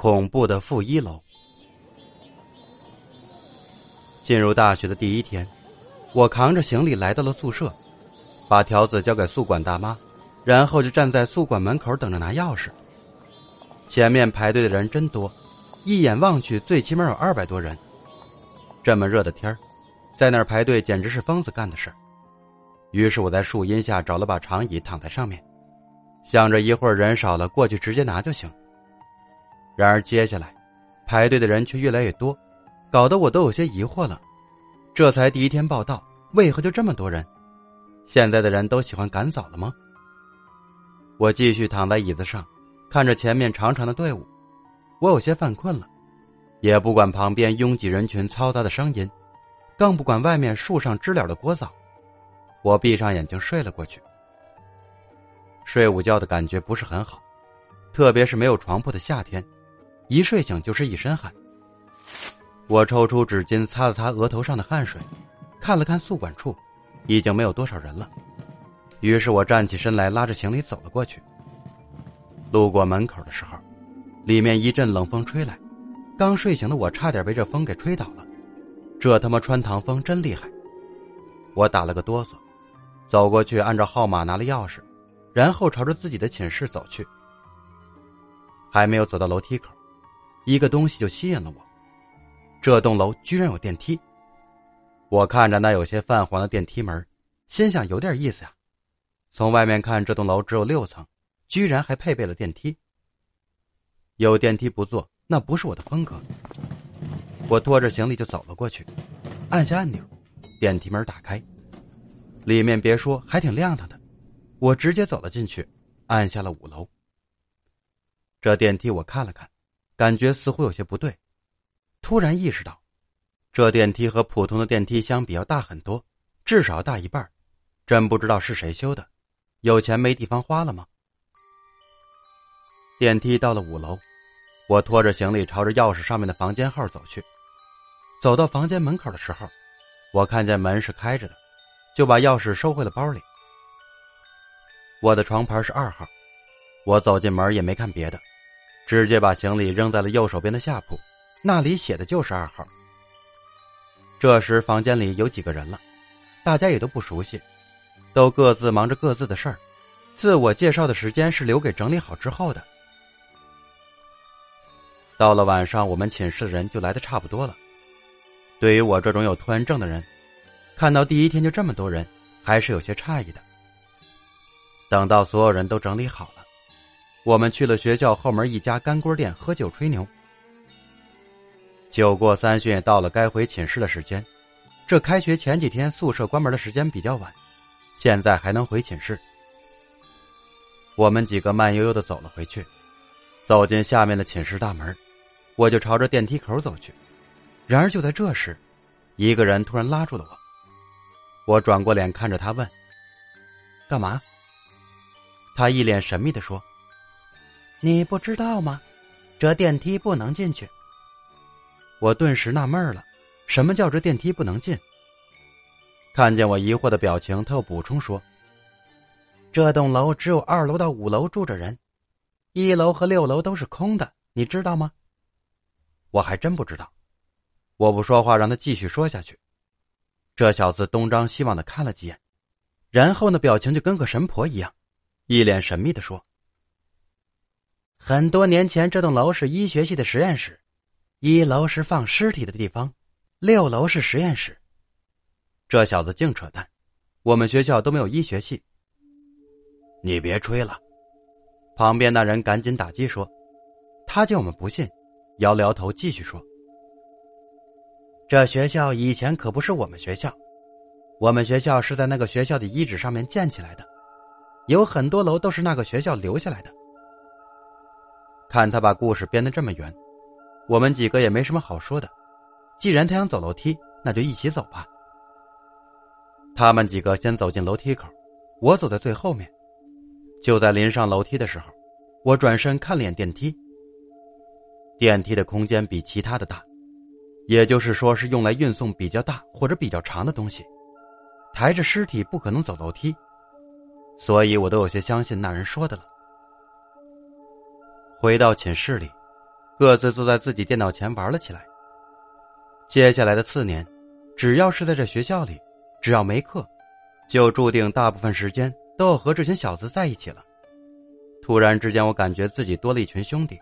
恐怖的负一楼。进入大学的第一天，我扛着行李来到了宿舍，把条子交给宿管大妈，然后就站在宿管门口等着拿钥匙。前面排队的人真多，一眼望去，最起码有二百多人。这么热的天在那儿排队简直是疯子干的事于是我在树荫下找了把长椅，躺在上面，想着一会儿人少了过去直接拿就行。然而接下来，排队的人却越来越多，搞得我都有些疑惑了。这才第一天报道，为何就这么多人？现在的人都喜欢赶早了吗？我继续躺在椅子上，看着前面长长的队伍，我有些犯困了，也不管旁边拥挤人群嘈杂的声音，更不管外面树上知了的聒噪，我闭上眼睛睡了过去。睡午觉的感觉不是很好，特别是没有床铺的夏天。一睡醒就是一身汗。我抽出纸巾擦了擦额头上的汗水，看了看宿管处，已经没有多少人了。于是我站起身来，拉着行李走了过去。路过门口的时候，里面一阵冷风吹来，刚睡醒的我差点被这风给吹倒了。这他妈穿堂风真厉害！我打了个哆嗦，走过去按照号码拿了钥匙，然后朝着自己的寝室走去。还没有走到楼梯口。一个东西就吸引了我，这栋楼居然有电梯。我看着那有些泛黄的电梯门，心想有点意思呀。从外面看，这栋楼只有六层，居然还配备了电梯。有电梯不坐，那不是我的风格。我拖着行李就走了过去，按下按钮，电梯门打开，里面别说还挺亮堂的。我直接走了进去，按下了五楼。这电梯我看了看。感觉似乎有些不对，突然意识到，这电梯和普通的电梯相比要大很多，至少大一半。真不知道是谁修的，有钱没地方花了吗？电梯到了五楼，我拖着行李朝着钥匙上面的房间号走去。走到房间门口的时候，我看见门是开着的，就把钥匙收回了包里。我的床牌是二号，我走进门也没看别的。直接把行李扔在了右手边的下铺，那里写的就是二号。这时房间里有几个人了，大家也都不熟悉，都各自忙着各自的事儿，自我介绍的时间是留给整理好之后的。到了晚上，我们寝室的人就来的差不多了。对于我这种有拖延症的人，看到第一天就这么多人，还是有些诧异的。等到所有人都整理好了。我们去了学校后门一家干锅店喝酒吹牛。酒过三巡，到了该回寝室的时间。这开学前几天宿舍关门的时间比较晚，现在还能回寝室。我们几个慢悠悠的走了回去，走进下面的寝室大门，我就朝着电梯口走去。然而就在这时，一个人突然拉住了我。我转过脸看着他问：“干嘛？”他一脸神秘的说。你不知道吗？这电梯不能进去。我顿时纳闷了，什么叫这电梯不能进？看见我疑惑的表情，他又补充说：“这栋楼只有二楼到五楼住着人，一楼和六楼都是空的，你知道吗？”我还真不知道。我不说话，让他继续说下去。这小子东张西望的看了几眼，然后呢，表情就跟个神婆一样，一脸神秘的说。很多年前，这栋楼是医学系的实验室，一楼是放尸体的地方，六楼是实验室。这小子净扯淡，我们学校都没有医学系。你别吹了，旁边那人赶紧打击说。他见我们不信，摇了摇头，继续说：“这学校以前可不是我们学校，我们学校是在那个学校的遗址上面建起来的，有很多楼都是那个学校留下来的。”看他把故事编得这么圆，我们几个也没什么好说的。既然他想走楼梯，那就一起走吧。他们几个先走进楼梯口，我走在最后面。就在临上楼梯的时候，我转身看了眼电梯。电梯的空间比其他的大，也就是说是用来运送比较大或者比较长的东西。抬着尸体不可能走楼梯，所以我都有些相信那人说的了。回到寝室里，各自坐在自己电脑前玩了起来。接下来的四年，只要是在这学校里，只要没课，就注定大部分时间都要和这群小子在一起了。突然之间，我感觉自己多了一群兄弟。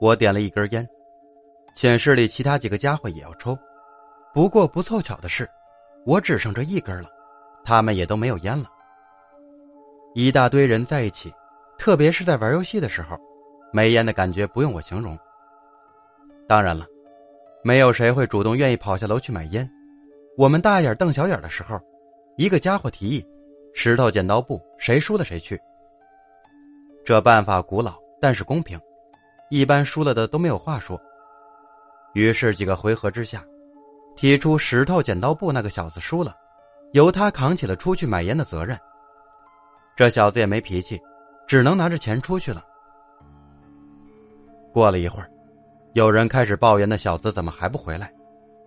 我点了一根烟，寝室里其他几个家伙也要抽，不过不凑巧的是，我只剩这一根了，他们也都没有烟了。一大堆人在一起，特别是在玩游戏的时候，没烟的感觉不用我形容。当然了。没有谁会主动愿意跑下楼去买烟。我们大眼瞪小眼的时候，一个家伙提议：“石头剪刀布，谁输了谁去。”这办法古老，但是公平，一般输了的都没有话说。于是几个回合之下，提出石头剪刀布那个小子输了，由他扛起了出去买烟的责任。这小子也没脾气，只能拿着钱出去了。过了一会儿。有人开始抱怨那小子怎么还不回来？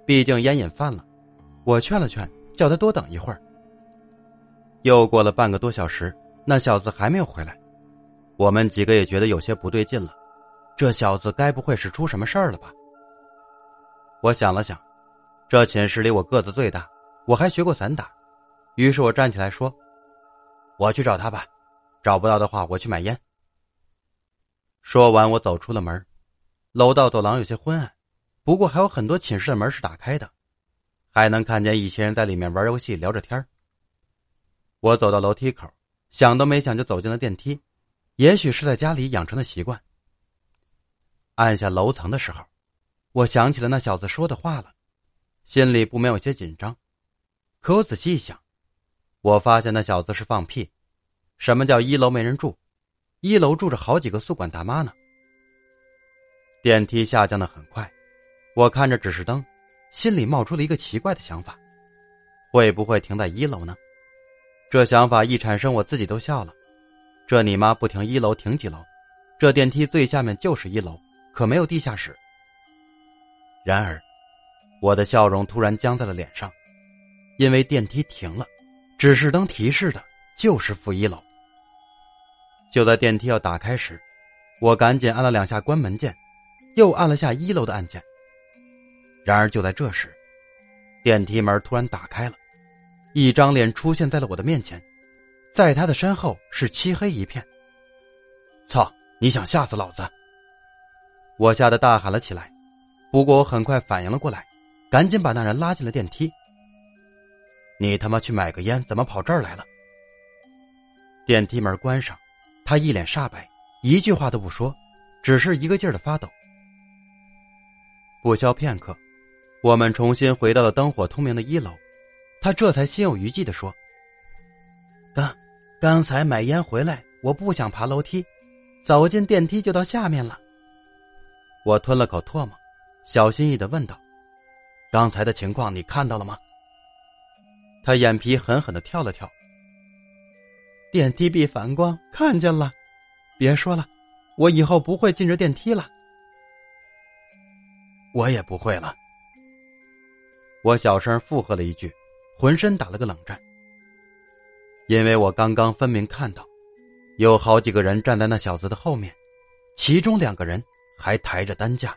毕竟烟瘾犯了。我劝了劝，叫他多等一会儿。又过了半个多小时，那小子还没有回来。我们几个也觉得有些不对劲了，这小子该不会是出什么事儿了吧？我想了想，这寝室里我个子最大，我还学过散打，于是我站起来说：“我去找他吧，找不到的话，我去买烟。”说完，我走出了门。楼道走廊有些昏暗，不过还有很多寝室的门是打开的，还能看见一些人在里面玩游戏、聊着天我走到楼梯口，想都没想就走进了电梯，也许是在家里养成的习惯。按下楼层的时候，我想起了那小子说的话了，心里不免有些紧张。可我仔细一想，我发现那小子是放屁。什么叫一楼没人住？一楼住着好几个宿管大妈呢。电梯下降的很快，我看着指示灯，心里冒出了一个奇怪的想法：会不会停在一楼呢？这想法一产生，我自己都笑了。这你妈不停一楼停几楼？这电梯最下面就是一楼，可没有地下室。然而，我的笑容突然僵在了脸上，因为电梯停了，指示灯提示的就是负一楼。就在电梯要打开时，我赶紧按了两下关门键。又按了下一楼的按键。然而就在这时，电梯门突然打开了，一张脸出现在了我的面前，在他的身后是漆黑一片。操！你想吓死老子？我吓得大喊了起来。不过我很快反应了过来，赶紧把那人拉进了电梯。你他妈去买个烟，怎么跑这儿来了？电梯门关上，他一脸煞白，一句话都不说，只是一个劲儿的发抖。不消片刻，我们重新回到了灯火通明的一楼。他这才心有余悸的说：“刚，刚才买烟回来，我不想爬楼梯，走进电梯就到下面了。”我吞了口唾沫，小心翼翼的问道：“刚才的情况你看到了吗？”他眼皮狠狠的跳了跳。电梯壁反光，看见了。别说了，我以后不会进这电梯了。我也不会了。我小声附和了一句，浑身打了个冷战。因为我刚刚分明看到，有好几个人站在那小子的后面，其中两个人还抬着担架。